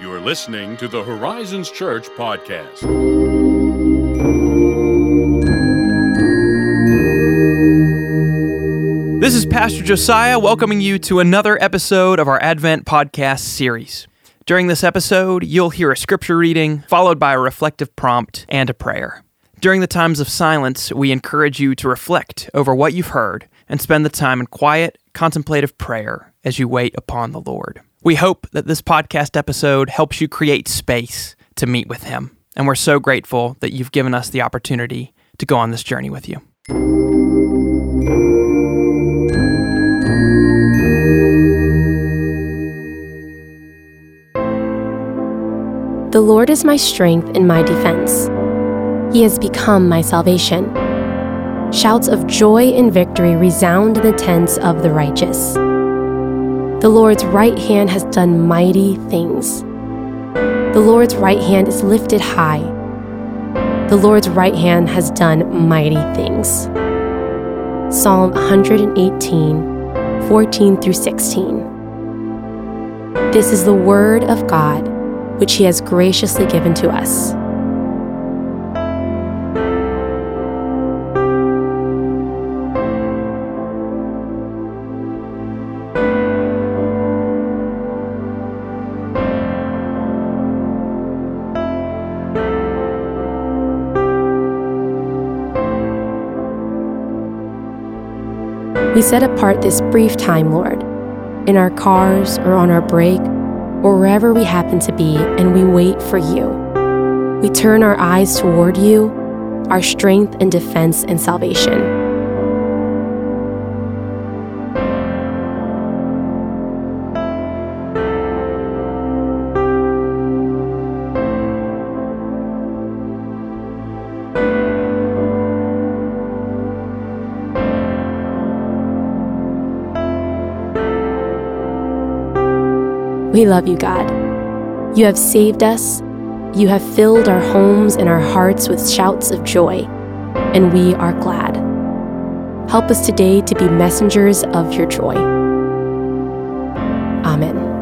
You're listening to the Horizons Church podcast. This is Pastor Josiah welcoming you to another episode of our Advent podcast series. During this episode, you'll hear a scripture reading, followed by a reflective prompt and a prayer. During the times of silence, we encourage you to reflect over what you've heard and spend the time in quiet, contemplative prayer as you wait upon the Lord. We hope that this podcast episode helps you create space to meet with Him. And we're so grateful that you've given us the opportunity to go on this journey with you. The Lord is my strength and my defense. He has become my salvation. Shouts of joy and victory resound in the tents of the righteous. The Lord's right hand has done mighty things. The Lord's right hand is lifted high. The Lord's right hand has done mighty things. Psalm 118, 14 through 16. This is the word of God, which He has graciously given to us. We set apart this brief time, Lord, in our cars or on our break or wherever we happen to be, and we wait for you. We turn our eyes toward you, our strength and defense and salvation. We love you, God. You have saved us. You have filled our homes and our hearts with shouts of joy, and we are glad. Help us today to be messengers of your joy. Amen.